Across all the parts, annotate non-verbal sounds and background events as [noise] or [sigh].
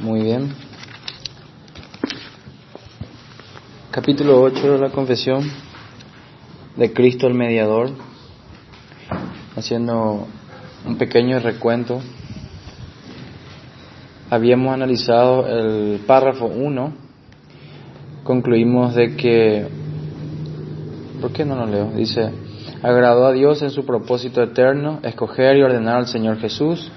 Muy bien. Capítulo 8 de la confesión de Cristo el Mediador, haciendo un pequeño recuento. Habíamos analizado el párrafo 1, concluimos de que, ¿por qué no lo leo? Dice, agradó a Dios en su propósito eterno escoger y ordenar al Señor Jesús,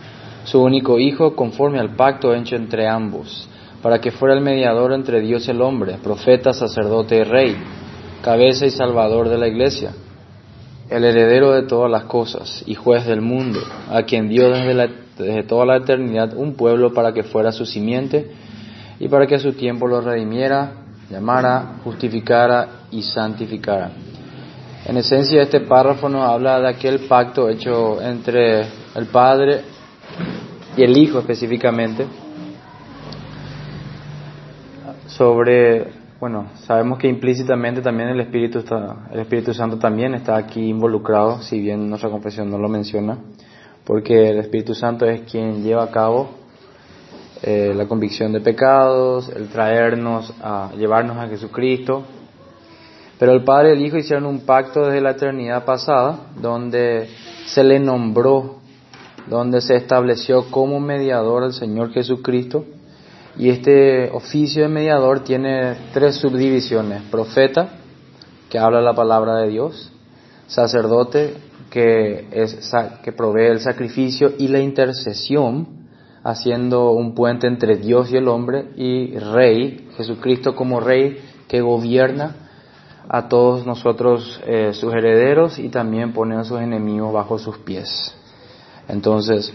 su único Hijo, conforme al pacto hecho entre ambos, para que fuera el mediador entre Dios y el hombre, profeta, sacerdote y rey, cabeza y salvador de la iglesia, el heredero de todas las cosas y juez del mundo, a quien dio desde, desde toda la eternidad un pueblo para que fuera su simiente y para que a su tiempo lo redimiera, llamara, justificara y santificara. En esencia, este párrafo nos habla de aquel pacto hecho entre el Padre y el Hijo específicamente, sobre, bueno, sabemos que implícitamente también el Espíritu, está, el Espíritu Santo también está aquí involucrado, si bien nuestra confesión no lo menciona, porque el Espíritu Santo es quien lleva a cabo eh, la convicción de pecados, el traernos a llevarnos a Jesucristo. Pero el Padre y el Hijo hicieron un pacto desde la eternidad pasada, donde se le nombró donde se estableció como mediador al Señor Jesucristo. Y este oficio de mediador tiene tres subdivisiones. Profeta, que habla la palabra de Dios. Sacerdote, que, es, que provee el sacrificio y la intercesión, haciendo un puente entre Dios y el hombre. Y Rey, Jesucristo como Rey, que gobierna a todos nosotros eh, sus herederos y también pone a sus enemigos bajo sus pies. Entonces,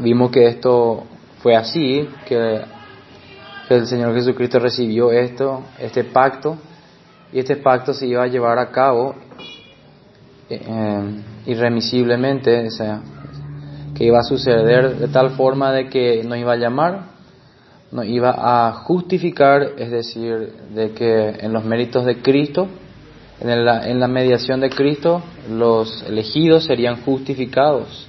vimos que esto fue así, que, el Señor Jesucristo recibió esto, este pacto, y este pacto se iba a llevar a cabo eh, irremisiblemente, o sea, que iba a suceder de tal forma de que nos iba a llamar, nos iba a justificar, es decir, de que en los méritos de Cristo, en la, en la mediación de Cristo, los elegidos serían justificados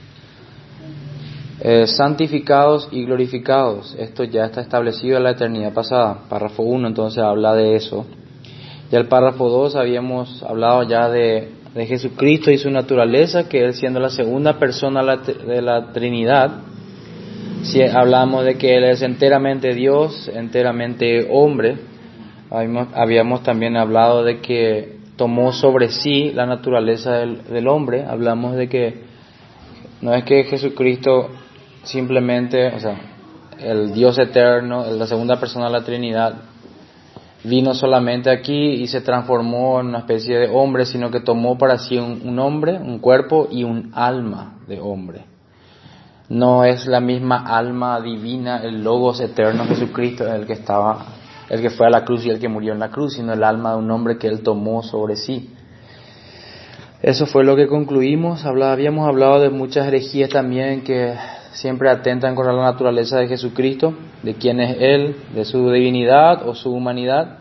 eh, santificados y glorificados. Esto ya está establecido en la eternidad pasada. Párrafo 1 entonces habla de eso. Ya el párrafo 2 habíamos hablado ya de, de Jesucristo y su naturaleza, que Él siendo la segunda persona de la Trinidad, si hablamos de que Él es enteramente Dios, enteramente hombre, habíamos, también hablado de que tomó sobre sí la naturaleza del, del hombre, hablamos de que no es que Jesucristo simplemente, o sea, el Dios eterno, la segunda persona de la Trinidad, vino solamente aquí y se transformó en una especie de hombre, sino que tomó para sí un, hombre, un cuerpo y un alma de hombre. No es la misma alma divina, el Logos eterno Jesucristo, el que estaba, el que fue a la cruz y el que murió en la cruz, sino el alma de un hombre que él tomó sobre sí. Eso fue lo que concluimos. habíamos hablado de muchas herejías también que siempre atentan contra la naturaleza de Jesucristo, de quién es Él, de su divinidad o su humanidad.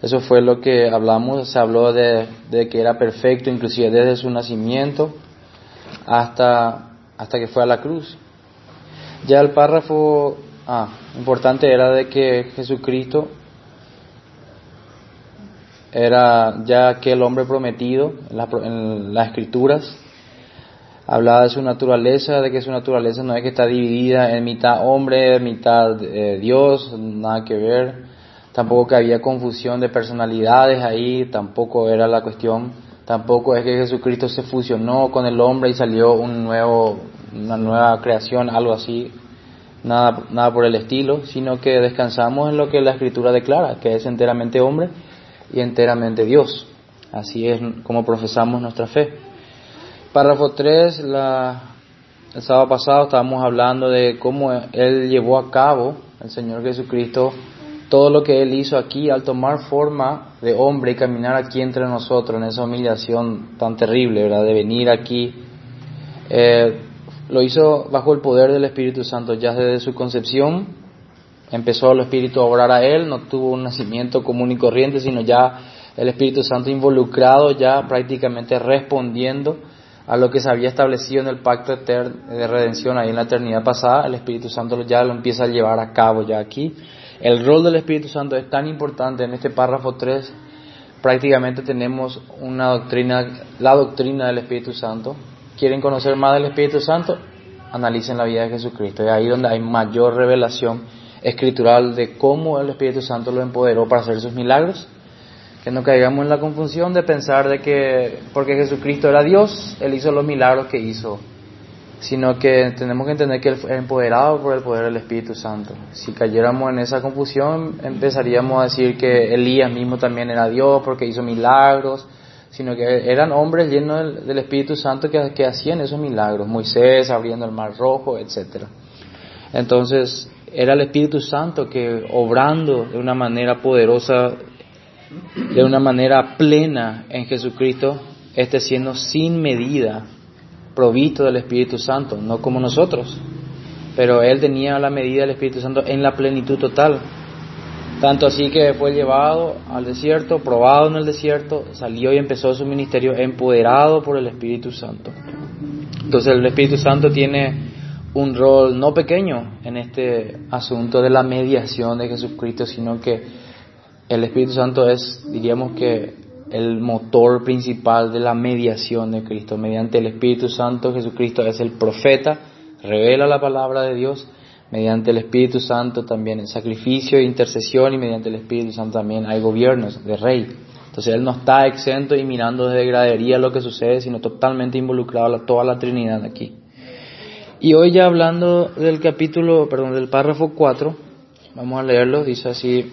Eso fue lo que hablamos, se habló de, que era perfecto, inclusive desde su nacimiento hasta, hasta que fue a la cruz. Ya el párrafo ah, importante era de que Jesucristo era ya aquel hombre prometido en las escrituras, hablaba de su naturaleza, de que su naturaleza no es que está dividida en mitad hombre, mitad eh, Dios, nada que ver. Tampoco que había confusión de personalidades ahí, tampoco era la cuestión. Tampoco es que Jesucristo se fusionó con el hombre y salió un nuevo, una nueva creación, algo así. Nada, nada por el estilo, sino que descansamos en lo que la Escritura declara, que es enteramente hombre y enteramente Dios. Así es como profesamos nuestra fe. Párrafo 3, la, el sábado pasado estábamos hablando de cómo Él llevó a cabo, el Señor Jesucristo, todo lo que Él hizo aquí al tomar forma de hombre y caminar aquí entre nosotros en esa humillación tan terrible, ¿verdad? De venir aquí. Eh, lo hizo bajo el poder del Espíritu Santo ya desde su concepción. Empezó el Espíritu a orar a Él, no tuvo un nacimiento común y corriente, sino ya el Espíritu Santo involucrado, ya prácticamente respondiendo a lo que se había establecido en el pacto de redención ahí en la eternidad pasada, el Espíritu Santo ya lo empieza a llevar a cabo ya aquí. El rol del Espíritu Santo es tan importante en este párrafo 3, prácticamente tenemos una doctrina, la doctrina del Espíritu Santo. ¿Quieren conocer más del Espíritu Santo? Analicen la vida de Jesucristo. Es ahí donde hay mayor revelación escritural de cómo el Espíritu Santo lo empoderó para hacer sus milagros que no caigamos en la confusión de pensar de que porque Jesucristo era Dios, Él hizo los milagros que hizo, sino que tenemos que entender que Él fue empoderado por el poder del Espíritu Santo. Si cayéramos en esa confusión, empezaríamos a decir que Elías mismo también era Dios porque hizo milagros, sino que eran hombres llenos del, Espíritu Santo que, que hacían esos milagros, Moisés abriendo el mar rojo, etcétera. Entonces, era el Espíritu Santo que obrando de una manera poderosa de una manera plena en Jesucristo, esté siendo sin medida provisto del Espíritu Santo, no como nosotros. Pero Él tenía la medida del Espíritu Santo en la plenitud total. Tanto así que fue llevado al desierto, probado en el desierto, salió y empezó su ministerio empoderado por el Espíritu Santo. Entonces el Espíritu Santo tiene un rol no pequeño en este asunto de la mediación de Jesucristo, sino que el Espíritu Santo es, diríamos que, el motor principal de la mediación de Cristo. Mediante el Espíritu Santo, Jesucristo es el profeta, revela la palabra de Dios. Mediante el Espíritu Santo también el sacrificio e intercesión y mediante el Espíritu Santo también hay gobiernos de rey. Entonces Él no está exento y mirando desde gradería lo que sucede, sino totalmente involucrado a toda la Trinidad aquí. Y hoy ya hablando del capítulo, perdón, del párrafo 4, vamos a leerlo, dice así,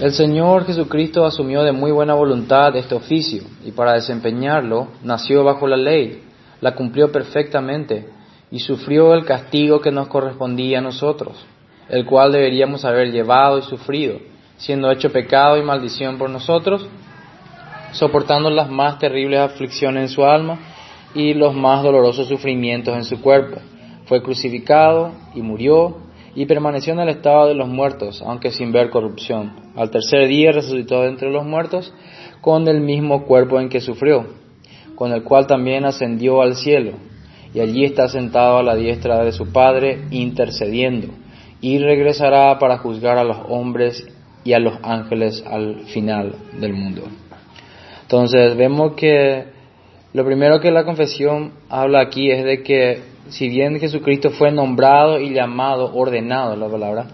el Señor Jesucristo asumió de muy buena voluntad este oficio y para desempeñarlo nació bajo la ley, la cumplió perfectamente y sufrió el castigo que nos correspondía a nosotros, el cual deberíamos haber llevado y sufrido, siendo hecho pecado y maldición por nosotros, soportando las más terribles aflicciones en su alma y los más dolorosos sufrimientos en su cuerpo. Fue crucificado y murió y permaneció en el estado de los muertos, aunque sin ver corrupción. Al tercer día resucitó de entre los muertos con el mismo cuerpo en que sufrió, con el cual también ascendió al cielo, y allí está sentado a la diestra de su Padre, intercediendo, y regresará para juzgar a los hombres y a los ángeles al final del mundo. Entonces vemos que lo primero que la confesión habla aquí es de que si bien Jesucristo fue nombrado y llamado, ordenado la palabra,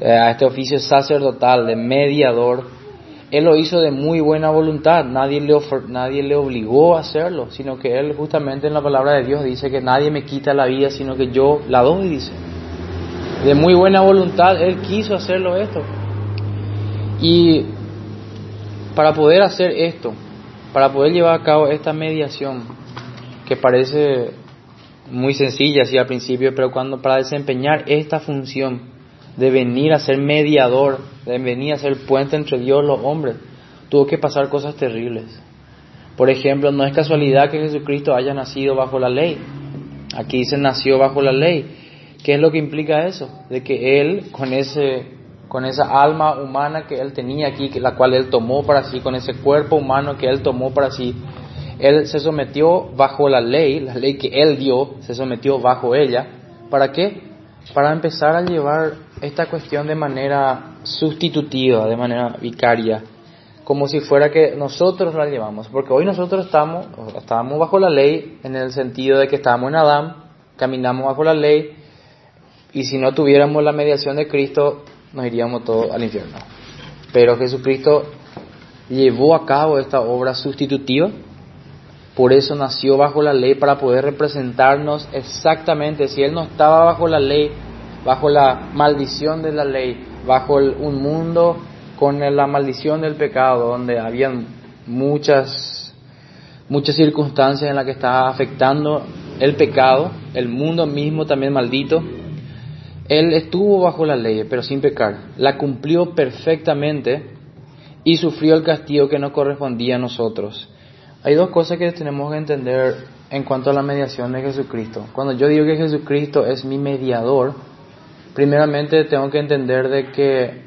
eh, a este oficio sacerdotal de mediador, él lo hizo de muy buena voluntad, nadie le, nadie le obligó a hacerlo, sino que él justamente en la palabra de Dios dice que nadie me quita la vida, sino que yo la doy, dice. De muy buena voluntad, él quiso hacerlo esto. Y para poder hacer esto, para poder llevar a cabo esta mediación, que parece muy sencilla así al principio, pero cuando para desempeñar esta función de venir a ser mediador, de venir a ser puente entre Dios y los hombres, tuvo que pasar cosas terribles. Por ejemplo, no es casualidad que Jesucristo haya nacido bajo la ley. Aquí dice nació bajo la ley. ¿Qué es lo que implica eso? De que Él, con, ese, con esa alma humana que Él tenía aquí, la cual Él tomó para sí, con ese cuerpo humano que Él tomó para sí, él se sometió bajo la ley, la ley que él dio, se sometió bajo ella. ¿Para qué? Para empezar a llevar esta cuestión de manera sustitutiva, de manera vicaria, como si fuera que nosotros la llevamos. Porque hoy nosotros estamos, estamos bajo la ley en el sentido de que estamos en Adán, caminamos bajo la ley, y si no tuviéramos la mediación de Cristo, nos iríamos todos al infierno. Pero Jesucristo llevó a cabo esta obra sustitutiva por eso nació bajo la ley para poder representarnos exactamente. Si Él no estaba bajo la ley, bajo la maldición de la ley, bajo un mundo con la maldición del pecado, donde habían muchas, muchas circunstancias en las que estaba afectando el pecado, el mundo mismo también maldito. Él estuvo bajo la ley, pero sin pecar. La cumplió perfectamente y sufrió el castigo que no correspondía a nosotros. Hay dos cosas que tenemos que entender en cuanto a la mediación de Jesucristo. Cuando yo digo que Jesucristo es mi mediador, primeramente tengo que entender de que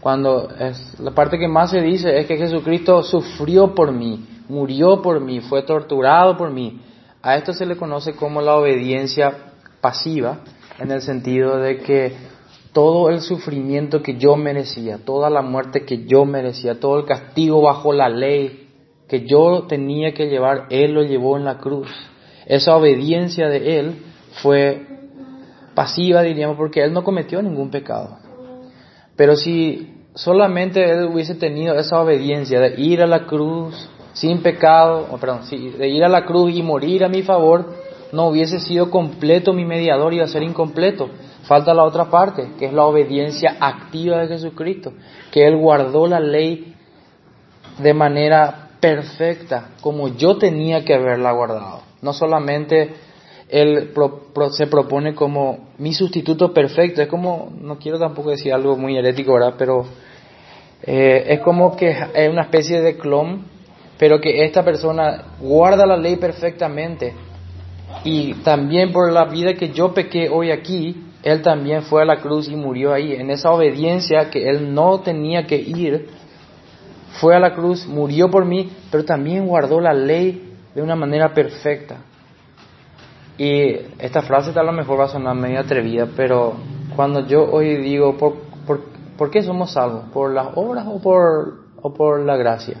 cuando es, la parte que más se dice es que Jesucristo sufrió por mí, murió por mí, fue torturado por mí. A esto se le conoce como la obediencia pasiva, en el sentido de que todo el sufrimiento que yo merecía, toda la muerte que yo merecía, todo el castigo bajo la ley que yo tenía que llevar, Él lo llevó en la cruz. Esa obediencia de Él fue pasiva, diríamos, porque Él no cometió ningún pecado. Pero si solamente Él hubiese tenido esa obediencia de ir a la cruz sin pecado, perdón, de ir a la cruz y morir a mi favor, no hubiese sido completo mi mediador, iba a ser incompleto. Falta la otra parte, que es la obediencia activa de Jesucristo, que Él guardó la ley de manera perfecta, como yo tenía que haberla guardado. No solamente Él se propone como mi sustituto perfecto, es como, no quiero tampoco decir algo muy herético, ¿verdad? Pero eh, es como que es una especie de clon, pero que esta persona guarda la ley perfectamente. Y también por la vida que yo pequé hoy aquí, Él también fue a la cruz y murió ahí. En esa obediencia que Él no tenía que ir, fue a la cruz, murió por mí, pero también guardó la ley de una manera perfecta. Y esta frase tal a lo mejor va a sonar medio atrevida, pero cuando yo hoy digo, ¿por, qué somos salvos? ¿Por las obras o por, o por la gracia?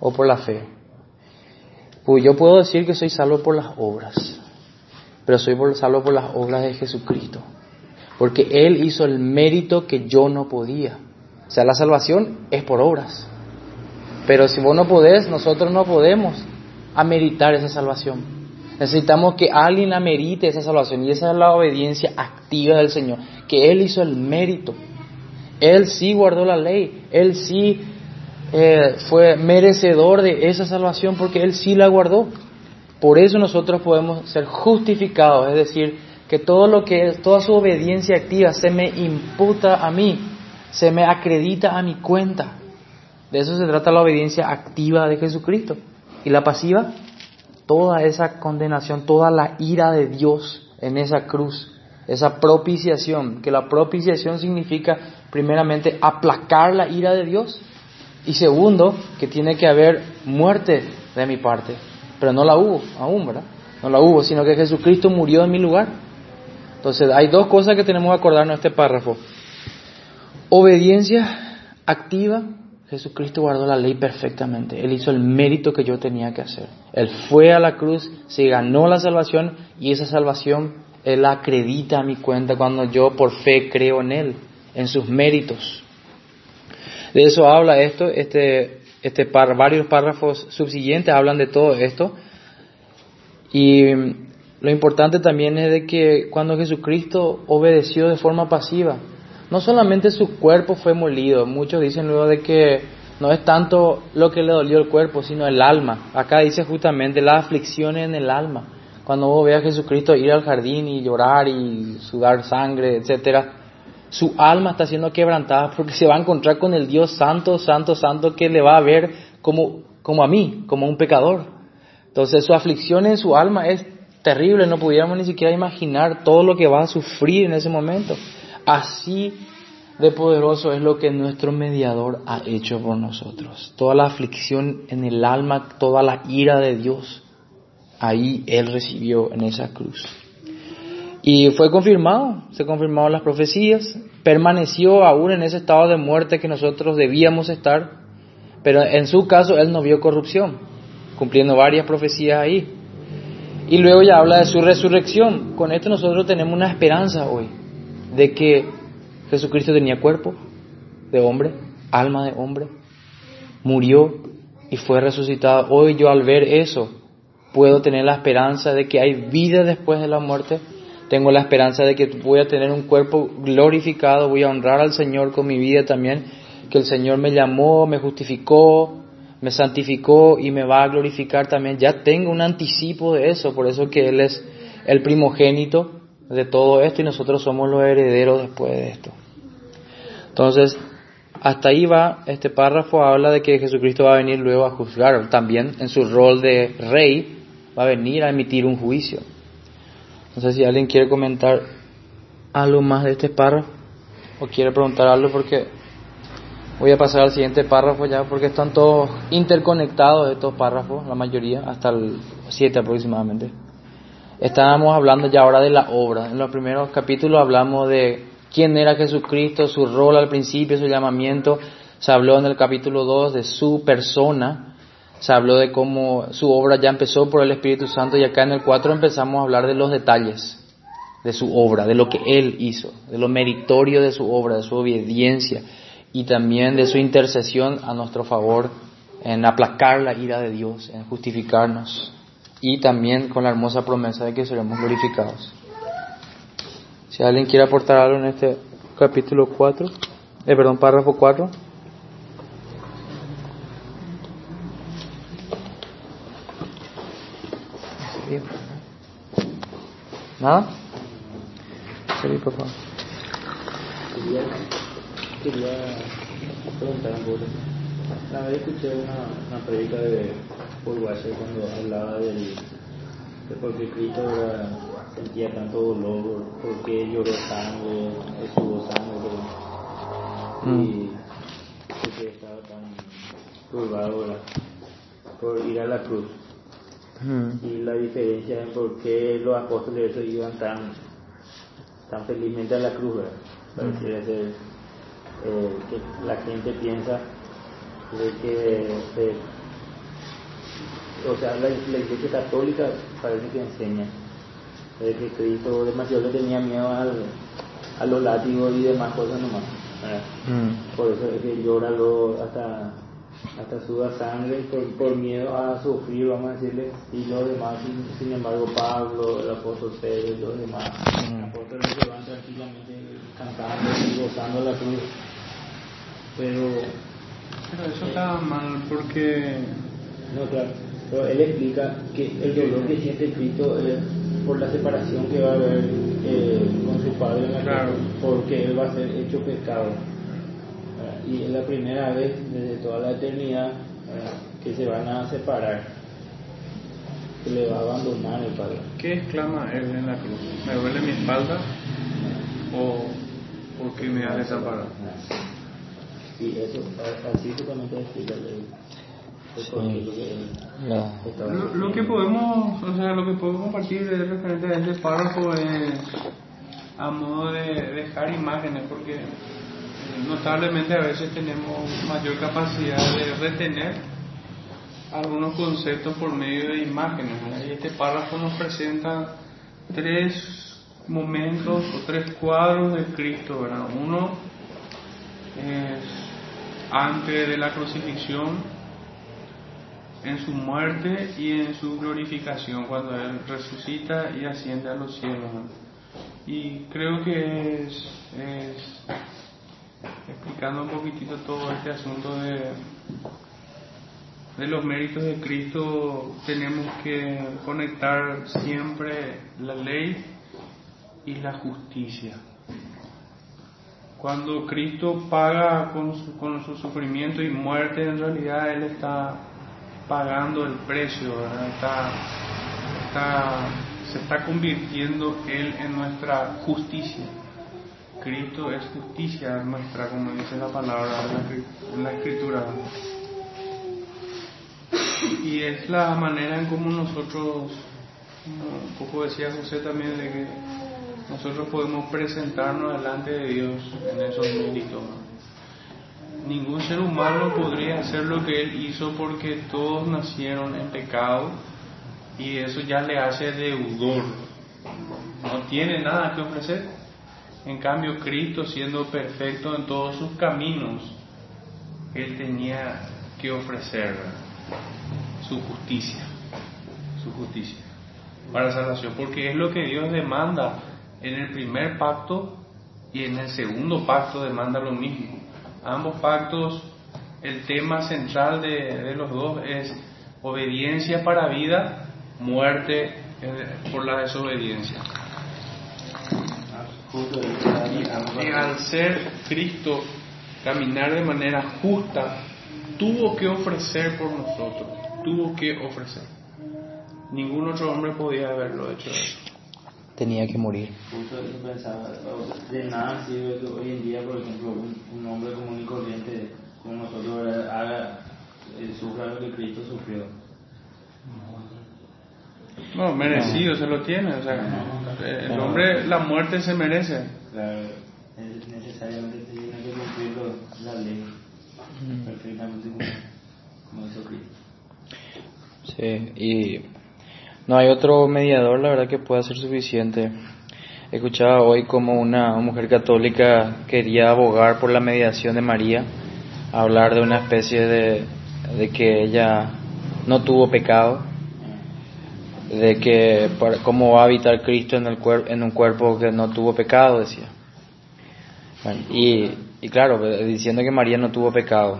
¿O por la fe? Pues yo puedo decir que soy salvo por las obras, pero soy salvo por las obras de Jesucristo, porque Él hizo el mérito que yo no podía. O sea, la salvación es por obras. Pero si vos no podés, nosotros no podemos ameritar esa salvación. Necesitamos que alguien amerite esa salvación y esa es la obediencia activa del Señor, que Él hizo el mérito. Él sí guardó la ley, Él sí eh, fue merecedor de esa salvación porque Él sí la guardó. Por eso nosotros podemos ser justificados, es decir, que todo lo que es, toda su obediencia activa se me imputa a mí, se me acredita a mi cuenta. De eso se trata la obediencia activa de Jesucristo. Y la pasiva, toda esa condenación, toda la ira de Dios en esa cruz, esa propiciación, que la propiciación significa primeramente aplacar la ira de Dios y segundo, que tiene que haber muerte de mi parte. Pero no la hubo aún, ¿verdad? No la hubo, sino que Jesucristo murió en mi lugar. Entonces hay dos cosas que tenemos que acordarnos en este párrafo. Obediencia activa Jesucristo guardó la ley perfectamente. Él hizo el mérito que yo tenía que hacer. Él fue a la cruz, se ganó la salvación y esa salvación Él acredita a mi cuenta cuando yo por fe creo en Él, en sus méritos. De eso habla esto, este, este varios párrafos subsiguientes hablan de todo esto. Y lo importante también es de que cuando Jesucristo obedeció de forma pasiva, no solamente su cuerpo fue molido, muchos dicen luego de que no es tanto lo que le dolió el cuerpo, sino el alma. Acá dice justamente la aflicción en el alma. Cuando vos veas a Jesucristo ir al jardín y llorar y sudar sangre, etcétera, su alma está siendo quebrantada porque se va a encontrar con el Dios santo, santo, santo que le va a ver como, como a mí, como un pecador. Entonces su aflicción en su alma es terrible, no pudiéramos ni siquiera imaginar todo lo que va a sufrir en ese momento. Así de poderoso es lo que nuestro mediador ha hecho por nosotros. Toda la aflicción en el alma, toda la ira de Dios, ahí Él recibió en esa cruz. Y fue confirmado, se confirmaron las profecías, permaneció aún en ese estado de muerte que nosotros debíamos estar, pero en su caso Él no vio corrupción, cumpliendo varias profecías ahí. Y luego ya habla de su resurrección. Con esto nosotros tenemos una esperanza hoy de que Jesucristo tenía cuerpo de hombre, alma de hombre, murió y fue resucitado. Hoy yo al ver eso puedo tener la esperanza de que hay vida después de la muerte. Tengo la esperanza de que voy a tener un cuerpo glorificado, voy a honrar al Señor con mi vida también, que el Señor me llamó, me justificó, me santificó y me va a glorificar también. Ya tengo un anticipo de eso, por eso que Él es el primogénito de todo esto y nosotros somos los herederos después de esto. Entonces, hasta ahí va, este párrafo habla de que Jesucristo va a venir luego a juzgar, también en su rol de rey va a venir a emitir un juicio. No sé si alguien quiere comentar algo más de este párrafo o quiere preguntar algo porque Voy a pasar al siguiente párrafo ya porque están todos interconectados estos párrafos, la mayoría, hasta el 7 aproximadamente. Estábamos hablando ya ahora de la obra. En los primeros capítulos hablamos de quién era Jesucristo, su rol al principio, su llamamiento. Se habló en el capítulo 2 de su persona. Se habló de cómo su obra ya empezó por el Espíritu Santo y acá en el 4 empezamos a hablar de los detalles de su obra, de lo que Él hizo, de lo meritorio de su obra, de su obediencia y también de su intercesión a nuestro favor en aplacar la ira de Dios, en justificarnos y también con la hermosa promesa de que seremos glorificados. Si alguien quiere aportar algo en este capítulo 4, eh, perdón, párrafo 4. ¿Nada? Sí, por favor quería preguntar un poco. Una vez escuché una, una predica de Paul Washer cuando hablaba del, de por qué Cristo era, sentía tanto dolor, por qué lloró sangre, estuvo sangre, mm. y por qué estaba tan turbado por ir a la cruz. Mm. Y la diferencia en por qué los apóstoles iban tan, tan felizmente a la cruz, ¿verdad? Pareciera ser eh, que la gente piensa de que, o sea, la, iglesia católica parece que enseña de que Cristo demasiado le tenía miedo al, a los látigos y demás cosas nomás. Mm. Por eso es que llora hasta, hasta suda sangre por, por, miedo a sufrir, vamos a decirle, y los demás, sin, embargo, Pablo, el apóstol Pedro y los demás, mm. los apóstoles se van tranquilamente cantando y gozando la cruz. Pero, pero eso está mal porque... No, claro. Pero él explica que el dolor que siente Cristo es por la separación que va a haber eh, con su padre en la claro. porque él va a ser hecho pecado. Y es la primera vez desde toda la eternidad que se van a separar, que le va a abandonar el Padre. ¿Qué exclama él en la cruz? ¿Me duele mi espalda? ¿O por qué me ha desaparado? Y eso, así totalmente explica lo, lo, que podemos, o sea, lo que podemos compartir de referente a este párrafo es a modo de dejar imágenes, porque eh, notablemente a veces tenemos mayor capacidad de retener algunos conceptos por medio de imágenes. Y este párrafo nos presenta tres momentos o tres cuadros de Cristo, ¿verdad? Uno es antes de la crucifixión, en su muerte y en su glorificación, cuando Él resucita y asciende a los cielos. Y creo que es, explicando un poquitito todo este asunto de, de los méritos de Cristo, tenemos que conectar siempre la ley y la justicia. Cuando Cristo paga con su, con su sufrimiento y muerte, en realidad Él está pagando el precio, está, se está convirtiendo Él en nuestra justicia. Cristo es justicia nuestra, como dice la palabra en la escritura. Y es la manera en como nosotros, un poco decía José también, de que nosotros podemos presentarnos delante de Dios en esos méritos. Ningún ser humano podría hacer lo que Él hizo porque todos nacieron en pecado y eso ya le hace deudor. No tiene nada que ofrecer. En cambio, Cristo, siendo perfecto en todos sus caminos, Él tenía que ofrecer su justicia, su justicia para salvación, porque es lo que Dios demanda en el primer pacto y en el segundo pacto demanda lo mismo. Ambos pactos, el tema central de, los dos es obediencia para vida, muerte por la desobediencia. Y al ser Cristo caminar de manera justa, tuvo que ofrecer por nosotros, tuvo que ofrecer. Ningún otro hombre podía haberlo hecho eso tenía que morir. de nada sirve que hoy en día, por ejemplo, un, hombre común y corriente como nosotros haga, eh, sufra lo que Cristo sufrió. No, merecido se lo tiene. O sea, eh, el hombre, la muerte se merece. Claro, es necesariamente tiene que cumplir la ley perfectamente como, como hizo Cristo. Sí, y no hay otro mediador, la verdad, que pueda ser suficiente. Escuchaba hoy como una mujer católica quería abogar por la mediación de María, hablar de una especie de, de que ella no tuvo pecado, de que para- cómo va a habitar Cristo en, el cuer- en un cuerpo que no tuvo pecado, decía. Y, y claro, diciendo que María no tuvo pecado.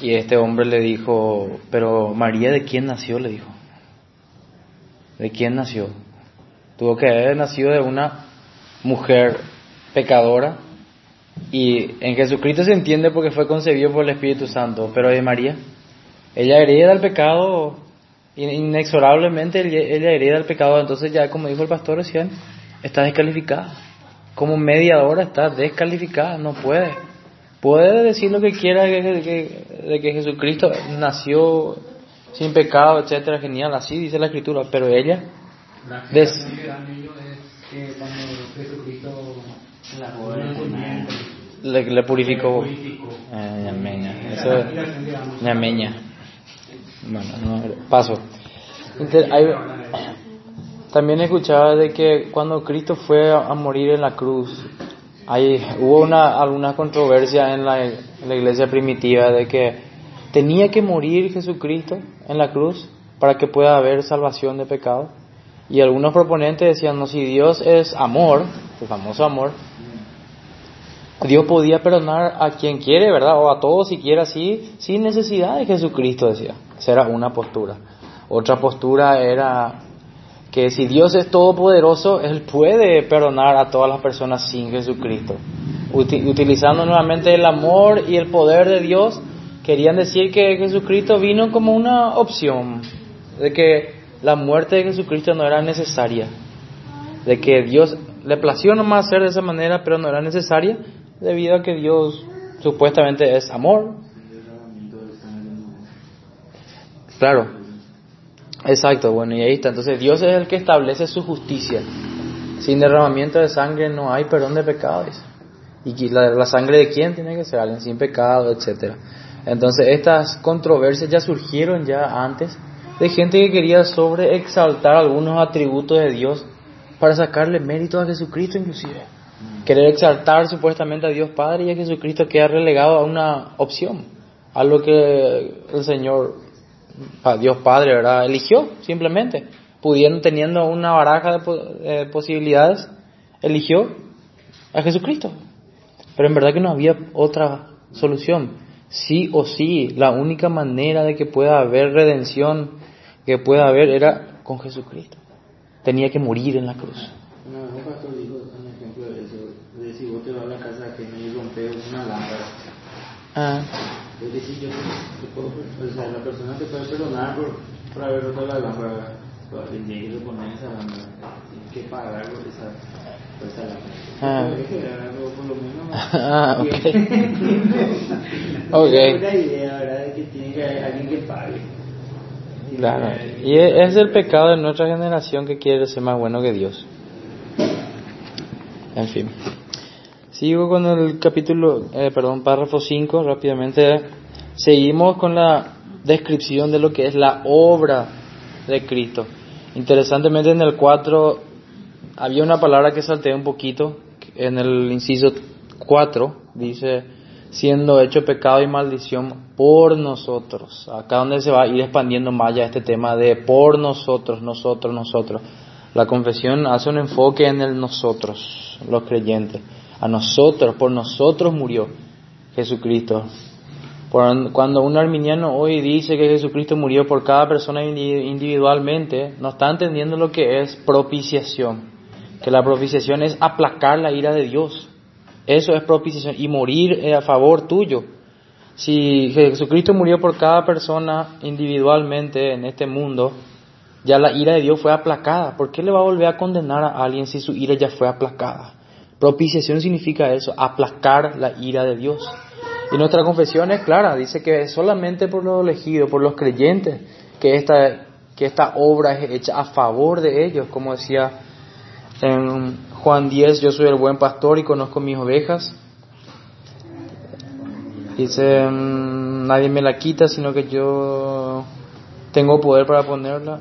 Y este hombre le dijo, pero María de quién nació, le dijo. ¿De quién nació? Tuvo que haber nacido de una mujer pecadora. Y en Jesucristo se entiende porque fue concebido por el Espíritu Santo, pero de María, ella hereda el pecado in- inexorablemente, ella hereda el pecado, entonces ya como dijo el pastor recién, está descalificada. Como mediadora está descalificada, no puede. Puede decir lo que quiera de que Jesucristo nació sin pecado, etcétera, genial, así dice la escritura, pero ella La que dan ellos es que cuando Jesucristo La le, le purificó. Eh, Eso es. Bueno, no, paso. Inter- hay- también escuchaba de que cuando Cristo fue a, a morir en la cruz, hay, hubo una, alguna controversia en la, en la iglesia primitiva de que tenía que morir Jesucristo en la cruz para que pueda haber salvación de pecado. Y algunos proponentes decían, no, si Dios es amor, el famoso amor, Dios podía perdonar a quien quiere, ¿verdad? O a todos si quiere así, sin necesidad de Jesucristo, decía. Esa era una postura. Otra postura era que si Dios es todopoderoso, Él puede perdonar a todas las personas sin Jesucristo. Uti- utilizando nuevamente el amor y el poder de Dios, querían decir que Jesucristo vino como una opción, de que la muerte de Jesucristo no era necesaria, de que Dios le plació nomás hacer de esa manera, pero no era necesaria, debido a que Dios supuestamente es amor. Claro, exacto, bueno, y ahí está. Entonces Dios es el que establece su justicia. Sin derramamiento de sangre no hay perdón de pecados. ¿Y la, la sangre de quién tiene que ser? Sin pecado, etcétera. Entonces estas controversias ya surgieron ya antes de gente que quería sobreexaltar algunos atributos de Dios para sacarle mérito a Jesucristo inclusive. Querer exaltar supuestamente a Dios Padre y a Jesucristo queda relegado a una opción, a lo que el Señor, a Dios Padre, ¿verdad? Eligió simplemente, pudiendo, teniendo una baraja de eh, posibilidades, eligió a Jesucristo. Pero en verdad que no había otra solución. Sí o sí, la única manera de que pueda haber redención, que pueda haber, era con Jesucristo. Tenía que morir en la cruz. Vez un pastor dijo un ejemplo de eso, de si vos te vas a la casa ajena y rompes una lámpara, Ah, es decir, yo te puedo, o sea, la persona te puede perdonar por, por haber roto la lámpara, pero tendría que reponer esa lámpara, tienes que pagar por esa. Ah. Ah, ok. Claro. Y es el pecado de nuestra generación que quiere ser más bueno que Dios. En fin. Sigo con el capítulo, eh, perdón, párrafo 5, rápidamente. Seguimos con la descripción de lo que es la obra de Cristo. Interesantemente en el 4 había una palabra que salté un poquito. En el inciso 4 dice, siendo hecho pecado y maldición por nosotros. Acá donde se va a ir expandiendo más ya este tema de por nosotros, nosotros, nosotros. La confesión hace un enfoque en el nosotros, los creyentes. A nosotros, por nosotros murió Jesucristo. Cuando un arminiano hoy dice que Jesucristo murió por cada persona indi- individualmente, no está entendiendo lo que es propiciación. Que la propiciación es aplacar la ira de Dios. Eso es propiciación y morir eh, a favor tuyo. Si Jesucristo murió por cada persona individualmente en este mundo, ya la ira de Dios fue aplacada. ¿Por qué le va a volver a condenar a alguien si su ira ya fue aplacada? Propiciación significa eso, aplacar la ira de Dios. Y nuestra confesión es clara, dice que es solamente por los elegidos, por los creyentes, que esta, que esta obra es hecha a favor de ellos, como decía en Juan 10, yo soy el buen pastor y conozco mis ovejas. Dice, mm, nadie me la quita, sino que yo tengo poder para ponerla.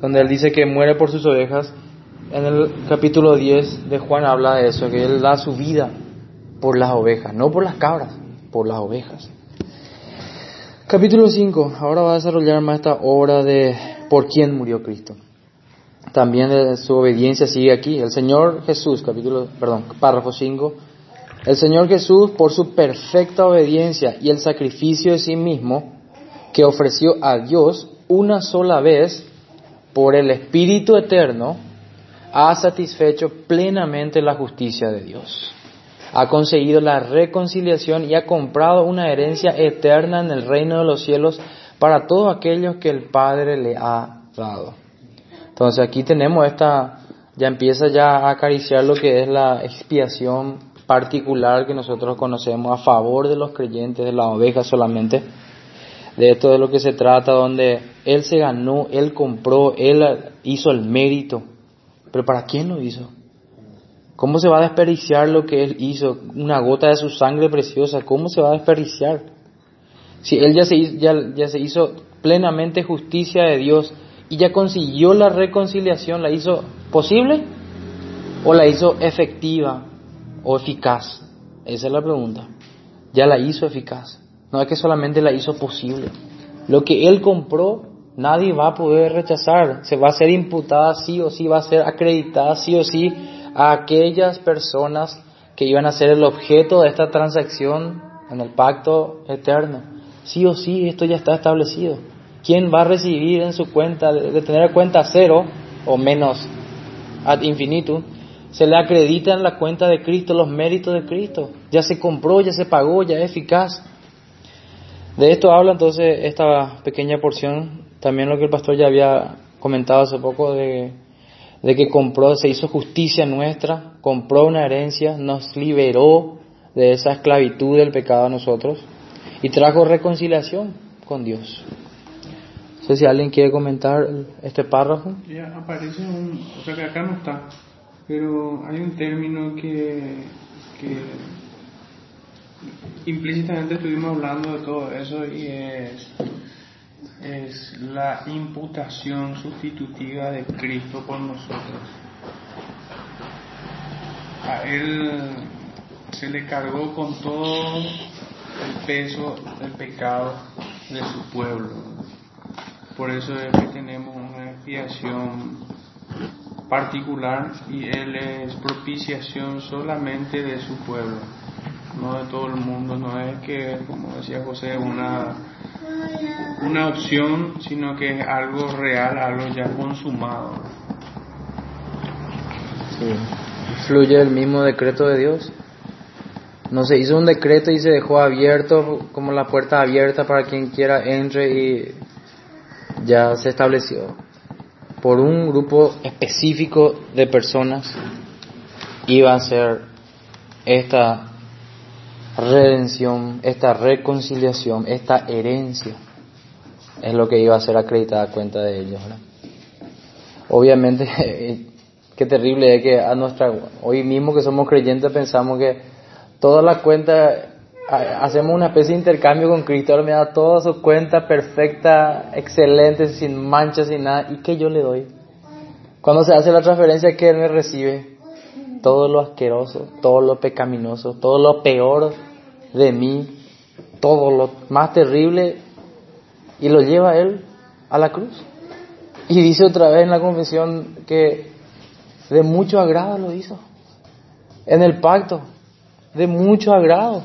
Donde él dice que muere por sus ovejas. En el capítulo 10 de Juan habla de eso, que él da su vida por las ovejas, no por las cabras, por las ovejas. Capítulo 5, ahora va a desarrollar más esta obra de por quién murió Cristo. También de su obediencia sigue aquí. El Señor Jesús, capítulo, perdón, párrafo 5. El Señor Jesús, por su perfecta obediencia y el sacrificio de sí mismo, que ofreció a Dios una sola vez por el Espíritu Eterno, ha satisfecho plenamente la justicia de Dios. Ha conseguido la reconciliación y ha comprado una herencia eterna en el reino de los cielos para todos aquellos que el Padre le ha dado. Entonces aquí tenemos esta, ya empieza ya a acariciar lo que es la expiación particular que nosotros conocemos a favor de los creyentes, de las ovejas solamente. De esto de lo que se trata, donde Él se ganó, Él compró, Él hizo el mérito. Pero ¿para quién lo hizo? ¿Cómo se va a desperdiciar lo que Él hizo? Una gota de su sangre preciosa, ¿cómo se va a desperdiciar? Si Él ya se, ya, ya se hizo plenamente justicia de Dios y ya consiguió la reconciliación, ¿la hizo posible o la hizo efectiva o eficaz? Esa es la pregunta. Ya la hizo eficaz. No es que solamente la hizo posible. Lo que Él compró, nadie va a poder rechazar. Se va a ser imputada sí o sí, va a ser acreditada sí o sí a aquellas personas que iban a ser el objeto de esta transacción en el pacto eterno. Sí o sí, esto ya está establecido. ¿Quién va a recibir en su cuenta, de tener cuenta cero o menos ad infinitum, se le acredita en la cuenta de Cristo los méritos de Cristo? Ya se compró, ya se pagó, ya es eficaz. De esto habla entonces esta pequeña porción, también lo que el pastor ya había comentado hace poco de, de que compró, se hizo justicia nuestra, compró una herencia, nos liberó de esa esclavitud del pecado a nosotros y trajo reconciliación con Dios. Sé si alguien quiere comentar este párrafo. Ya aparece un, o sea que acá no está, pero hay un término que, que implícitamente estuvimos hablando de todo eso y es, es la imputación sustitutiva de Cristo por nosotros. A Él se le cargó con todo el peso del pecado de su pueblo. Por eso es que tenemos una expiación particular y Él es propiciación solamente de su pueblo, no de todo el mundo, no es que, como decía José, una, una opción, sino que es algo real, algo ya consumado. Sí. Fluye el mismo decreto de Dios. No se hizo un decreto y se dejó abierto, como la puerta abierta para quien quiera entre y ya se estableció por un grupo específico de personas iba a ser esta redención, esta reconciliación, esta herencia. Es lo que iba a ser acreditada a cuenta de ellos. Obviamente, [laughs] qué terrible es que a nuestra, hoy mismo que somos creyentes pensamos que toda la cuenta hacemos una especie de intercambio con Cristo, Él me da toda su cuenta perfecta, excelente, sin manchas, sin nada, y que yo le doy. Cuando se hace la transferencia que Él me recibe, todo lo asqueroso, todo lo pecaminoso, todo lo peor de mí, todo lo más terrible, y lo lleva Él a la cruz. Y dice otra vez en la confesión que de mucho agrado lo hizo, en el pacto, de mucho agrado.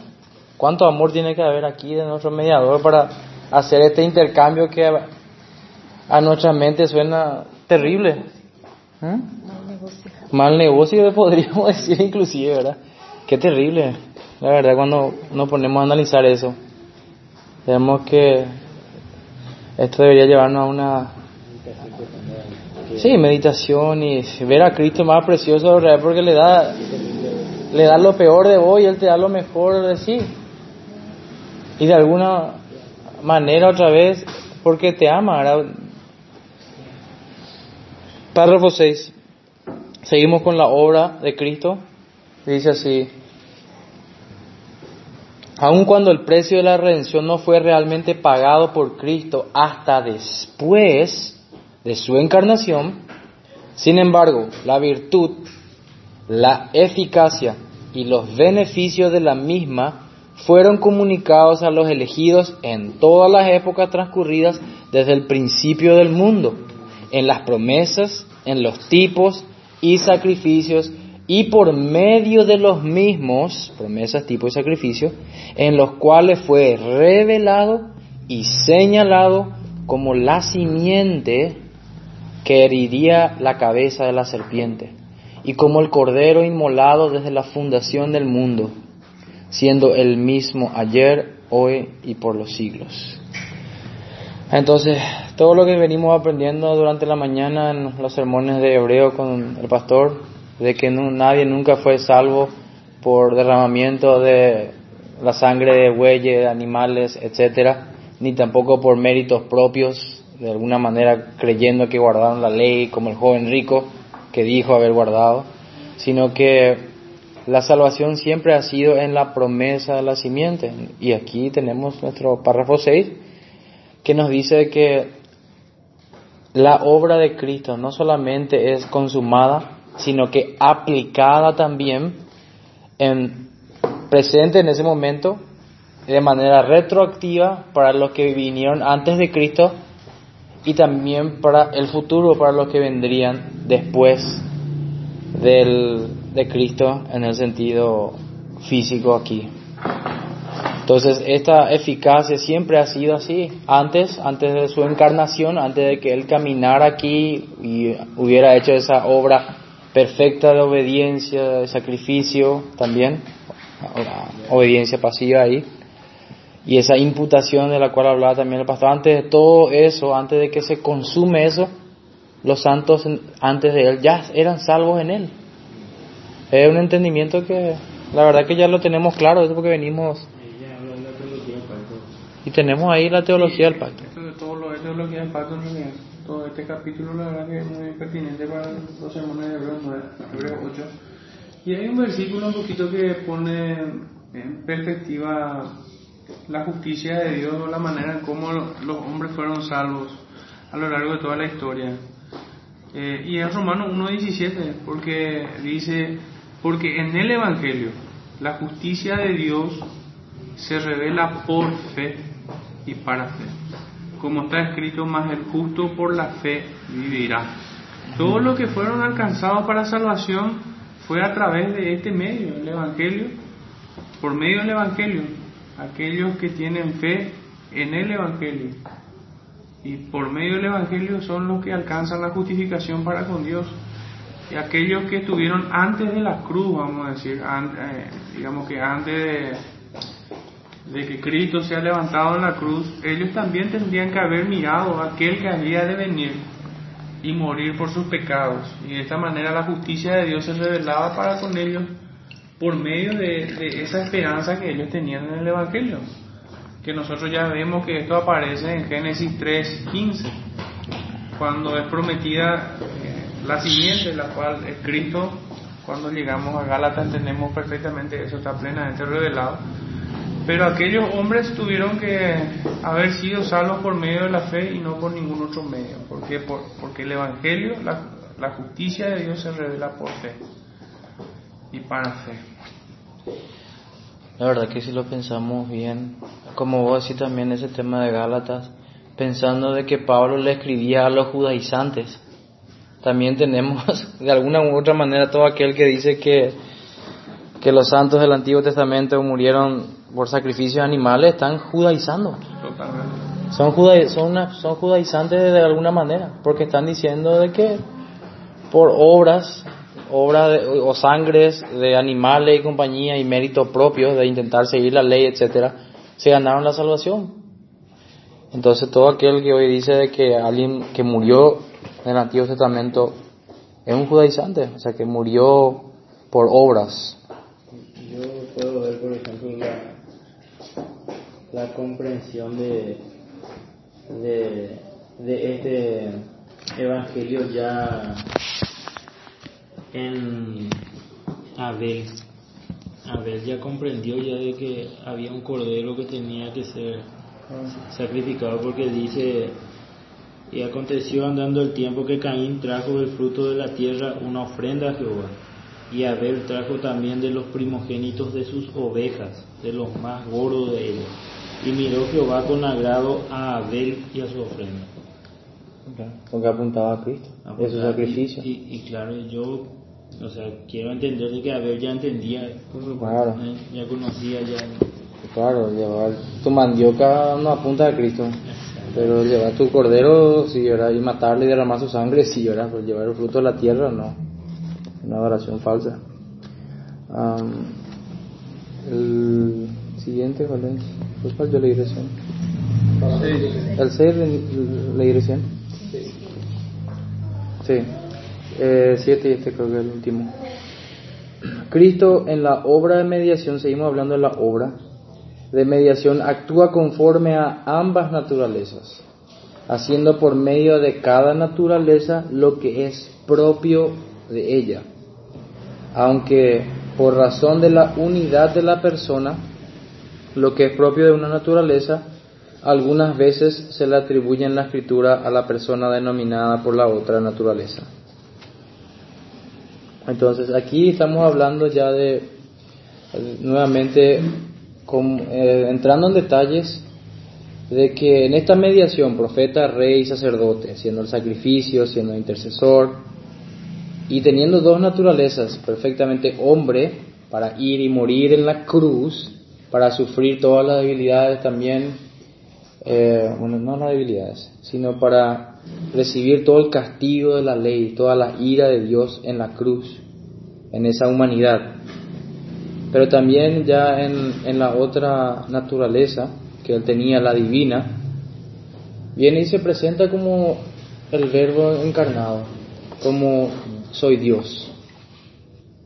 ¿Cuánto amor tiene que haber aquí de nuestro mediador para hacer este intercambio que a, nuestra mente suena terrible? ¿Eh? Mal negocio [laughs] podríamos decir inclusive, ¿verdad? Qué terrible, la verdad, cuando nos ponemos a analizar eso. Vemos que esto debería llevarnos a una... Sí, meditación y ver a Cristo más precioso, ¿verdad? Porque le da, le da lo peor de vos y Él te da lo mejor de sí. Y de alguna manera otra vez, porque te ama. Párrafo 6. Seguimos con la obra de Cristo. Dice así. Aun cuando el precio de la redención no fue realmente pagado por Cristo hasta después de su encarnación, sin embargo, la virtud, la eficacia y los beneficios de la misma fueron comunicados a los elegidos en todas las épocas transcurridas desde el principio del mundo, en las promesas, en los tipos y sacrificios y por medio de los mismos, promesas, tipos y sacrificios, en los cuales fue revelado y señalado como la simiente que heriría la cabeza de la serpiente, y como el cordero inmolado desde la fundación del mundo, siendo el mismo ayer, hoy y por los siglos. Entonces, todo lo que venimos aprendiendo durante la mañana en los sermones de Hebreo con el pastor, de que nadie nunca fue salvo por derramamiento de la sangre de bueyes, animales, etcétera, ni tampoco por méritos propios, de alguna manera creyendo que guardaron la ley, como el joven rico que dijo haber guardado, sino que la salvación siempre ha sido en la promesa de la simiente. Y aquí tenemos nuestro párrafo 6, que nos dice que la obra de Cristo no solamente es consumada, sino que aplicada también en presente en ese momento de manera retroactiva para los que vinieron antes de Cristo y también para el futuro, para los que vendrían después del, de Cristo en el sentido físico aquí. Entonces, esta eficacia siempre ha sido así. Antes, antes de su encarnación, antes de que Él caminara aquí y hubiera hecho esa obra perfecta de obediencia, de sacrificio también, obediencia pasiva ahí, y esa imputación de la cual hablaba también el pastor, antes de todo eso, antes de que se consume eso, los santos antes de él ya eran salvos en él. Es un entendimiento que la verdad que ya lo tenemos claro, es porque venimos y tenemos ahí la teología del pacto. Todo lo de teología del pacto todo este capítulo la verdad que es muy pertinente para los sermones de Hebreos 9, Hebreos 8. Y hay un versículo un poquito que pone en perspectiva la justicia de Dios, la manera en cómo los hombres fueron salvos a lo largo de toda la historia. Eh, y es Romanos 1.17, porque dice, porque en el Evangelio la justicia de Dios se revela por fe y para fe. Como está escrito, más el justo por la fe vivirá. Todo lo que fueron alcanzados para salvación fue a través de este medio, el Evangelio, por medio del Evangelio. Aquellos que tienen fe en el Evangelio y por medio del Evangelio son los que alcanzan la justificación para con Dios. Y aquellos que estuvieron antes de la cruz, vamos a decir, eh, digamos que antes de, que Cristo sea levantado en la cruz, ellos también tendrían que haber mirado a aquel que había de venir y morir por sus pecados. Y de esta manera la justicia de Dios se revelaba para con ellos por medio de, esa esperanza que ellos tenían en el Evangelio. Que nosotros ya vemos que esto aparece en Génesis 3.15, cuando es prometida la simiente, la cual es Cristo. Cuando llegamos a Gálatas entendemos perfectamente eso, está plenamente revelado. Pero aquellos hombres tuvieron que haber sido salvos por medio de la fe y no por ningún otro medio. ¿Por qué? Por, porque el Evangelio, la, la justicia de Dios se revela por fe y para fe. La verdad que si lo pensamos bien, como vos decís también ese tema de Gálatas, pensando de que Pablo le escribía a los judaizantes, también tenemos [laughs] de alguna u otra manera todo aquel que dice que, que los santos del Antiguo Testamento murieron por sacrificios animales, están judaizando. Totalmente. Son, juda, son, una- son judaizantes de alguna manera, porque están diciendo de que por obras, obras de- o sangres de animales y compañía y méritos propios de intentar seguir la ley, etcétera, se ganaron la salvación. Entonces todo aquel que hoy dice de que alguien que murió en el Antiguo Testamento es un judaizante, o sea que murió por obras. Yo puedo ver, por ejemplo, la, la comprensión de, de, de este evangelio ya en Abel. Abel ya comprendió ya de que había un cordero que tenía que ser sacrificado porque dice y aconteció andando el tiempo que Caín trajo del fruto de la tierra una ofrenda a Jehová. Y Abel trajo también de los primogénitos de sus ovejas de los más gordos de ellos. Y miró Jehová con agrado a Abel y a su ofrenda. Porque apuntaba a Cristo, de su sacrificio. y, y- y claro yo o sea quiero entender de que Abel ya entendía. Claro. eh, ya conocía ya. Claro, llevar tu mandioca no apunta a Cristo. Pero llevar tu cordero, sí, ¿verdad? Y matarle y derramar su sangre, sí, ¿verdad? Pero llevar el fruto de la tierra, no. Una adoración falsa. Am, el siguiente, ¿cuál es? Pues, ¿Cuál yo leí recién? ¿El 6 leí recién? Sí. Eh, siete y este creo que es el último. Cristo en la obra de mediación, seguimos hablando de la obra de mediación, actúa conforme a ambas naturalezas, haciendo por medio de cada naturaleza lo que es propio de ella. Aunque por razón de la unidad de la persona, lo que es propio de una naturaleza, algunas veces se le atribuye en la escritura a la persona denominada por la otra naturaleza. Entonces aquí estamos hablando ya de, nuevamente, eh, entrando en detalles de que en esta mediación, profeta, rey sacerdote, siendo el sacrificio, siendo el intercesor, y teniendo dos naturalezas, perfectamente hombre, para ir y morir en la cruz, para sufrir todas las debilidades también, eh, bueno, no las debilidades, sino para recibir todo el castigo de la ley, toda la ira de Dios en la cruz, en esa humanidad. Pero también ya en, en la otra naturaleza que él tenía, la divina, viene y se presenta como el verbo encarnado, como soy Dios.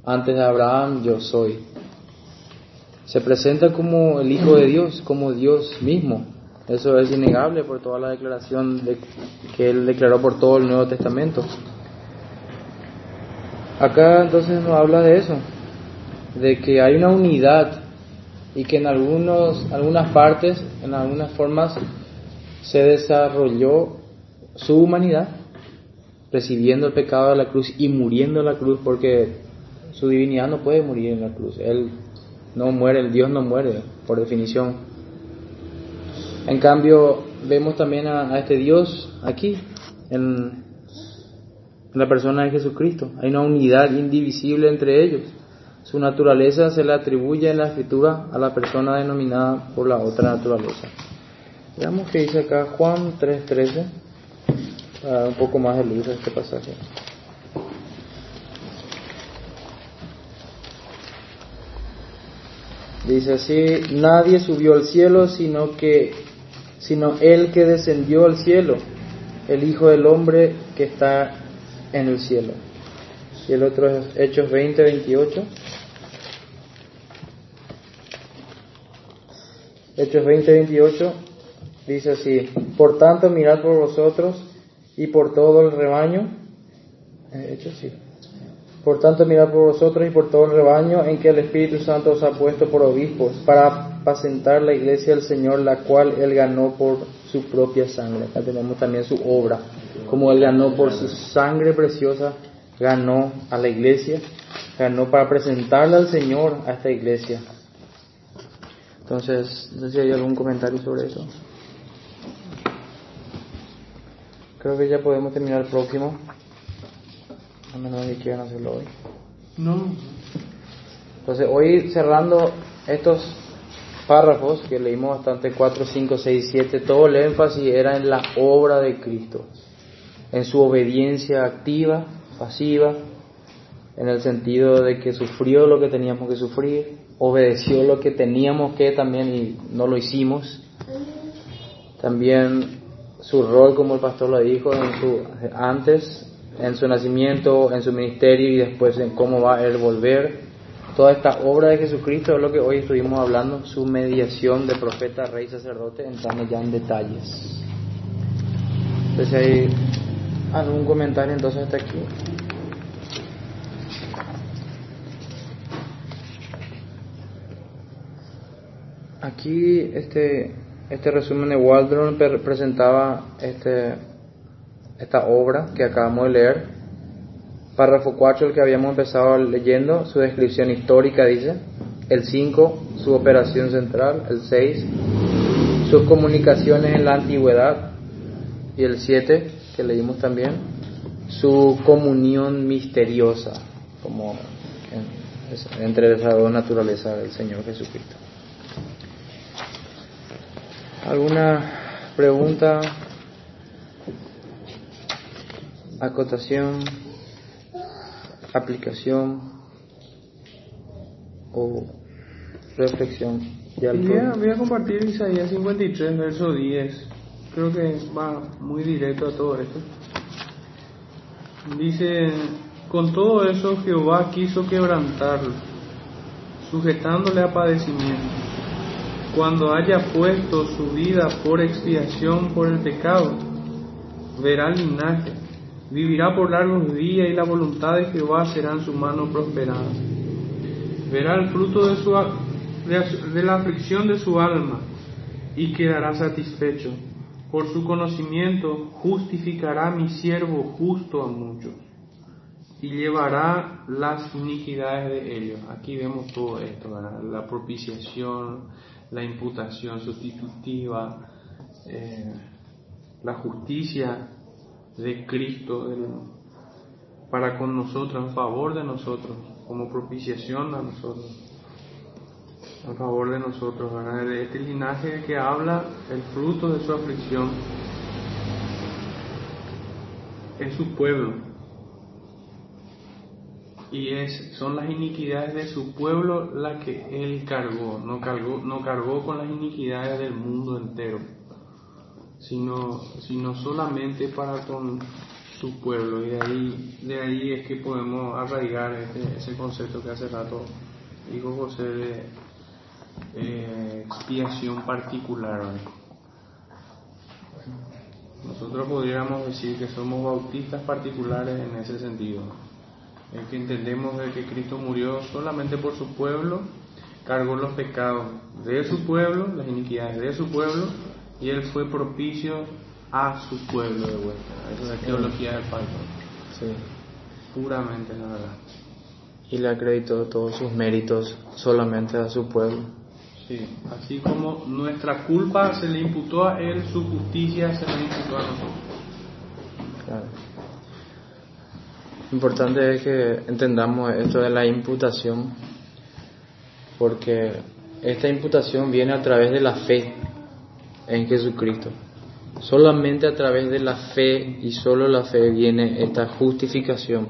Antes de Abraham yo soy. Se presenta como el Hijo de Dios, como Dios mismo. Eso es innegable por toda la declaración de- que él declaró por todo el Nuevo Testamento. Acá entonces nos habla de eso, de que hay una unidad y que en algunos, algunas partes, en algunas formas, se desarrolló su humanidad, recibiendo el pecado de la cruz y muriendo en la cruz, porque su divinidad no puede morir en la cruz. Él no muere, el Dios no muere, por definición. En cambio, vemos también a, este Dios aquí, en, en la persona de Jesucristo. Hay una unidad indivisible entre ellos. Su naturaleza se le atribuye en la escritura a la persona denominada por la otra naturaleza. Veamos qué dice acá Juan 3.13, para dar un poco más de luz a este pasaje. Dice así, nadie subió al cielo sino que sino el que descendió al cielo, el Hijo del Hombre que está en el cielo. Y el otro es Hechos 20, 28. Hechos 20, 28 dice así, por tanto mirad por vosotros y por todo el rebaño, eh, Hechos sí, por tanto mirad por vosotros y por todo el rebaño en que el Espíritu Santo os ha puesto por obispos para apacentar la iglesia del Señor, la cual él ganó por su propia sangre. Acá tenemos también su obra, como él ganó por su sangre preciosa, ganó a la iglesia, ganó para presentarla al Señor a esta iglesia. Entonces, no sé si hay algún comentario sobre eso. Creo que ya podemos terminar el próximo. A menos que quieran hacerlo hoy. No, Entonces, hoy cerrando estos párrafos que leímos bastante, 4, 5, 6, 7, todo el énfasis era en la obra de Cristo, en su obediencia activa, pasiva, en el sentido de que sufrió lo que teníamos que sufrir, obedeció lo que teníamos que también y no lo hicimos. También su rol, como el pastor lo dijo, en su, antes, en su nacimiento, en su ministerio y después en cómo va a él volver. toda esta obra de Jesucristo es lo que hoy estuvimos hablando, su mediación de profeta, rey, sacerdote, entrando ya en detalles. Entonces hay algún comentario entonces hasta aquí. Aquí este, este resumen de Waldron presentaba este, esta obra que acabamos de leer. Párrafo 4, el que habíamos empezado leyendo, su descripción histórica dice. El 5, su operación central. El 6, sus comunicaciones en la antigüedad. Y el 7, que leímos también, su comunión misteriosa, como entre esas dos naturalezas del Señor Jesucristo. ¿Alguna pregunta? Acotación, aplicación o reflexión. Voy a, voy a compartir Isaías 53, verso 10. Creo que va muy directo a todo esto. Dice, con todo eso Jehová quiso quebrantarlo, sujetándole a padecimiento. Cuando haya puesto su vida por expiación por el pecado, verá el linaje, vivirá por largos días y la voluntad de Jehová será en su mano prosperada. Verá el fruto de, la aflicción de su alma y quedará satisfecho. Por su conocimiento justificará mi siervo justo a muchos y llevará las iniquidades de ellos. Aquí vemos todo esto, la propiciación, la imputación sustitutiva, eh, la justicia de Cristo para con nosotros, en favor de nosotros, como propiciación a nosotros, en favor de nosotros, ¿verdad? de este linaje que habla el fruto de su aflicción es su pueblo y es son las iniquidades de su pueblo las que él cargó. No cargó no cargó con las iniquidades del mundo entero sino sino solamente para con su pueblo. Y de ahí de ahí es que podemos arraigar este- ese concepto que hace rato dijo José de eh, expiación particular. Nosotros podríamos decir que somos bautistas particulares en ese sentido es que entendemos de que Cristo murió solamente por su pueblo, cargó los pecados de su pueblo, las iniquidades de su pueblo, y Él fue propicio a su pueblo de vuelta. Esa es la teología del Pablo, Sí. puramente la verdad. Y le acreditó todos sus méritos solamente a su pueblo. Sí, así como nuestra culpa se le imputó a Él, su justicia se le imputó a nosotros. Claro. Importante es que entendamos esto de la imputación, porque esta imputación viene a través de la fe en Jesucristo. Solamente a través de la fe y solo la fe viene esta justificación.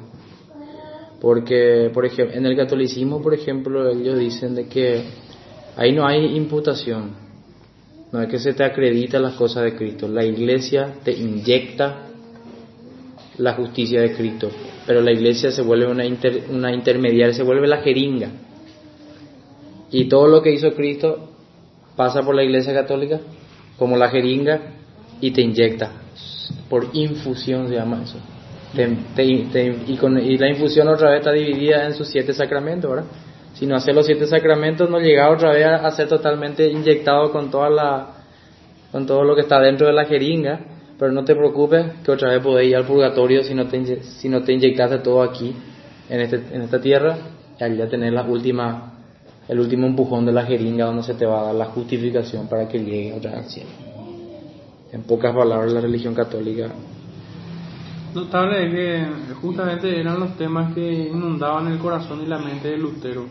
Porque, por ejemplo, en el catolicismo, por ejemplo, ellos dicen de que ahí no hay imputación, no es que se te acredita las cosas de Cristo. La iglesia te inyecta la justicia de Cristo, pero la iglesia se vuelve una, inter- una intermediaria, se vuelve la jeringa. Y todo lo que hizo Cristo pasa por la iglesia católica como la jeringa y te inyecta. Por infusión se llama eso. Y, con- la infusión otra vez está dividida en sus siete sacramentos, ¿verdad? Si no hace los siete sacramentos, no llega otra vez a, a ser totalmente inyectado con toda la, con todo lo que está dentro de la jeringa, pero no te preocupes que otra vez podés ir al purgatorio si no te, si no te inyectaste todo aquí, en, este, en esta tierra, y allá tener la última, el último empujón de la jeringa donde se te va a dar la justificación para que llegue otra vez al cielo. En pocas palabras, la religión católica. Notable es que justamente eran los temas que inundaban el corazón y la mente de Lutero.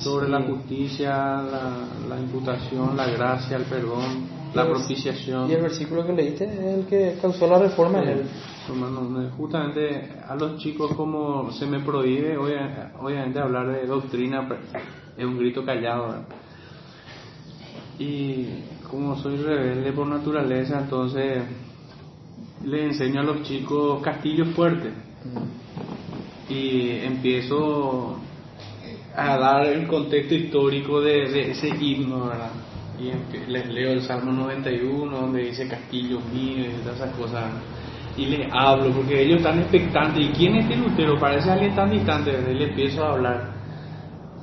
sobre la justicia, la, la imputación, la gracia, el perdón, la propiciación. Y el versículo que leíste es el que causó la reforma en él. Justamente a los chicos como se me prohíbe obvia- obviamente hablar de doctrina pero es un grito callado ¿verdad? y como soy rebelde por naturaleza entonces le enseño a los chicos castillos fuertes y empiezo a dar el contexto histórico de, de ese himno, ¿verdad? Y les leo el Salmo 91, donde dice Castillo mío y todas esas cosas. Y les hablo, porque ellos están expectantes. ¿Y quién es este Lutero? Parece alguien tan distante. Y le empiezo a hablar.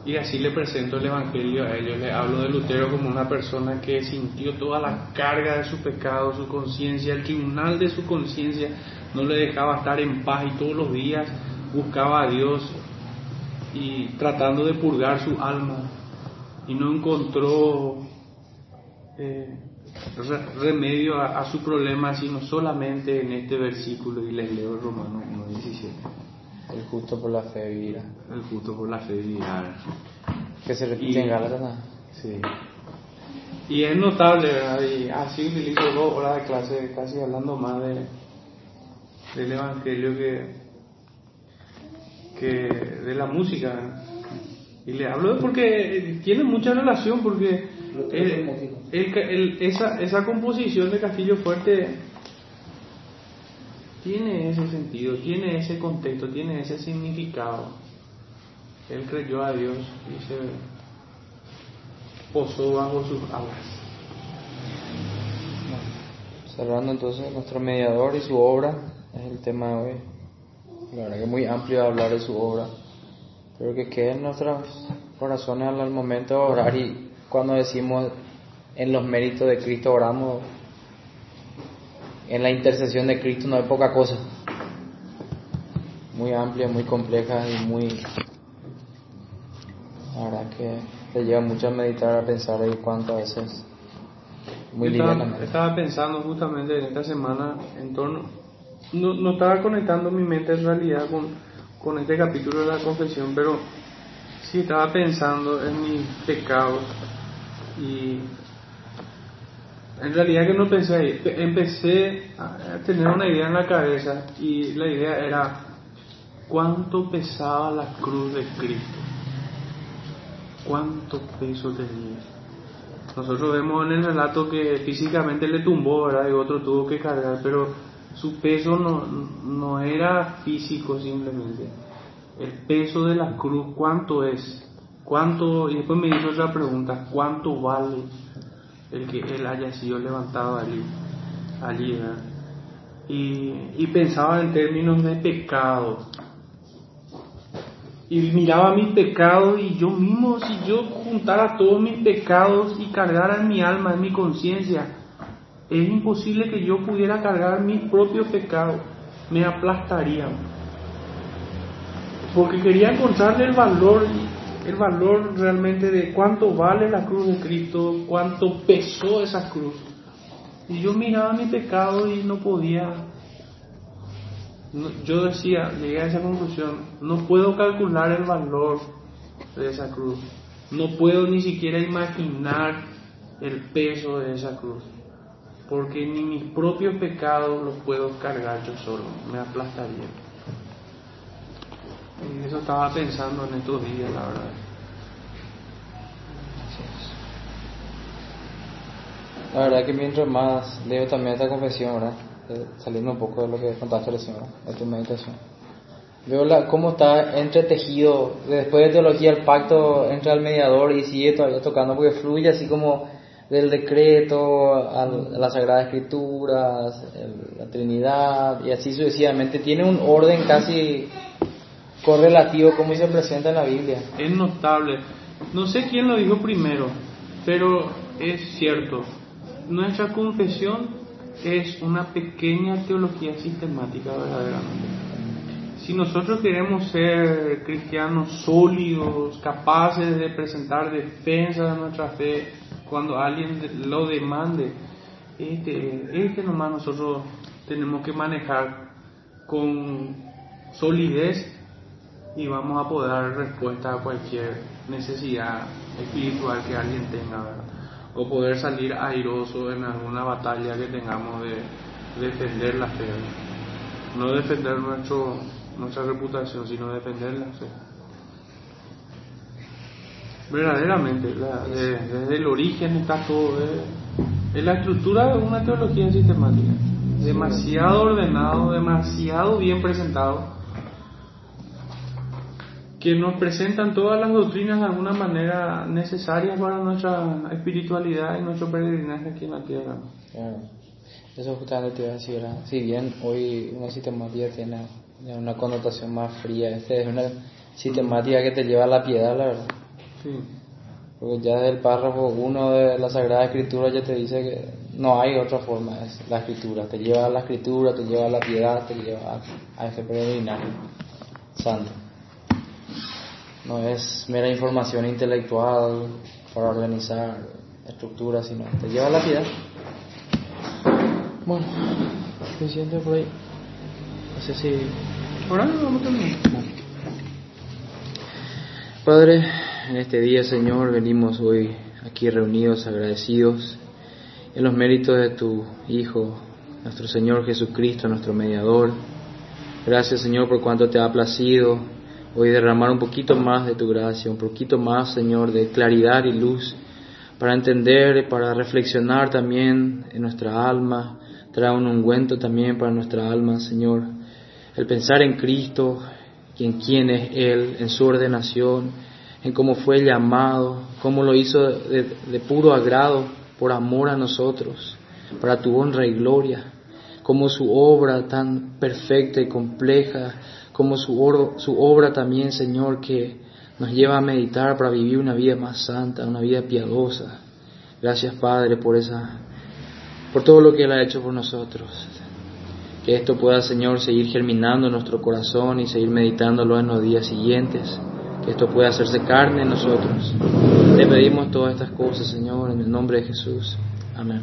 Y así le presento el Evangelio a ellos. Le hablo de Lutero como una persona que sintió toda la carga de su pecado, su conciencia, el tribunal de su conciencia no le dejaba estar en paz y todos los días buscaba a Dios y tratando de purgar su alma y no encontró eh, re- remedio a, a su problema sino solamente en este versículo y les leo Romanos 1.17 El justo por la fe vivirá. el justo por la fe vivirá Que se repite Y- en Gálatas. Sí. Y es notable, ¿verdad? Y así utilizo dos horas de clase casi hablando más de, del Evangelio que, que de la música. Y le hablo porque tiene mucha relación, porque el- el- el- esa, esa composición de Castillo Fuerte tiene ese sentido, tiene ese contexto, tiene ese significado. Él creyó a Dios y se posó bajo sus alas. Cerrando entonces nuestro mediador y su obra, es el tema de hoy. La verdad que es muy amplio hablar de su obra, pero que quede en nuestros corazones al momento de orar y cuando decimos en los méritos de Cristo oramos, en la intercesión de Cristo no hay poca cosa. Muy amplia, muy compleja y muy... La verdad que te lleva mucho a meditar, a pensar y cuántas veces... Muy estaba, estaba pensando justamente en esta semana en torno, no, no estaba conectando mi mente en realidad con, con este capítulo de la confesión, pero sí estaba pensando en mis pecados y en realidad que no pensé ahí, Pe- empecé a tener una idea en la cabeza y la idea era cuánto pesaba la cruz de Cristo, cuánto peso tenía. Nosotros vemos en el relato que físicamente le tumbó, ¿verdad? Y otro tuvo que cargar, pero su peso no, no era físico simplemente. El peso de la cruz, ¿cuánto es? ¿Cuánto? Y después me hizo otra pregunta, ¿cuánto vale el que él haya sido levantado allí? allí. Y, y pensaba en términos de pecado, y miraba mis pecados y yo mismo, si yo juntara todos mis pecados y cargara en mi alma, en mi conciencia, es imposible que yo pudiera cargar mis propios pecados, me aplastarían. Porque quería encontrarle el valor, el valor realmente de cuánto vale la cruz de Cristo, cuánto pesó esa cruz. Y yo miraba mi pecado y no podía yo decía, llegué a esa conclusión, no puedo calcular el valor de esa cruz, no puedo ni siquiera imaginar el peso de esa cruz, porque ni mis propios pecados los puedo cargar yo solo, me aplastaría. Y eso estaba pensando en estos días, la verdad. La verdad que mientras más leo también esta confesión, ¿verdad? Eh, saliendo un poco de lo que contaste recién, ¿verdad? de tu meditación. Veo la, cómo está entretejido, después de teología, el pacto entre el mediador y sigue todavía tocando, porque fluye así como del decreto al- a las Sagradas Escrituras, el- la Trinidad, y así sucesivamente. Tiene un orden casi correlativo como se presenta en la Biblia. Es notable. No sé quién lo dijo primero, pero es cierto. Nuestra confesión es una pequeña teología sistemática verdaderamente. Si nosotros queremos ser cristianos sólidos, capaces de presentar defensa de nuestra fe cuando alguien lo demande, este, este nomás nosotros tenemos que manejar con solidez y vamos a poder dar respuesta a cualquier necesidad espiritual que alguien tenga, ¿verdad? o poder salir airoso en alguna batalla que tengamos de defender la fe, no defender nuestro, nuestra reputación, sino defender la fe. Verdaderamente, desde el origen está todo, eh, es la estructura de una teología sistemática, demasiado ordenado, demasiado bien presentado que nos presentan todas las doctrinas de alguna manera necesarias para nuestra espiritualidad y nuestro peregrinaje aquí en la tierra. Claro. Eso justamente te iba a decir, ¿verdad? Si bien hoy una sistemática tiene una connotación más fría, esta es una sistemática que te lleva a la piedad, la verdad. Sí. Porque ya desde el párrafo 1 de la Sagrada Escritura ya te dice que no hay otra forma, es la Escritura. Te lleva a la Escritura, te lleva a la piedad, te lleva a, a este peregrinaje santo. No es mera información intelectual para organizar estructuras, sino te lleva a la piedad. Bueno, suficiente por ahí. No sé si Ahora vamos a terminar. Padre, en este día, Señor, venimos hoy aquí reunidos, agradecidos en los méritos de tu Hijo, nuestro Señor Jesucristo, nuestro mediador. Gracias, Señor, por cuanto te ha placido hoy derramar un poquito más de tu gracia, un poquito más, Señor, de claridad y luz para entender, para reflexionar también en nuestra alma, trae un ungüento también para nuestra alma, Señor. El pensar en Cristo, en quién es Él, en su ordenación, en cómo fue llamado, cómo lo hizo de, de puro agrado, por amor a nosotros, para tu honra y gloria, como su obra tan perfecta y compleja, como su, obra también, Señor, que nos lleva a meditar para vivir una vida más santa, una vida piadosa. Gracias, Padre, por esa, por todo lo que Él ha hecho por nosotros. Que esto pueda, Señor, seguir germinando en nuestro corazón y seguir meditándolo en los días siguientes. Que esto pueda hacerse carne en nosotros. Te pedimos todas estas cosas, Señor, en el nombre de Jesús. Amén.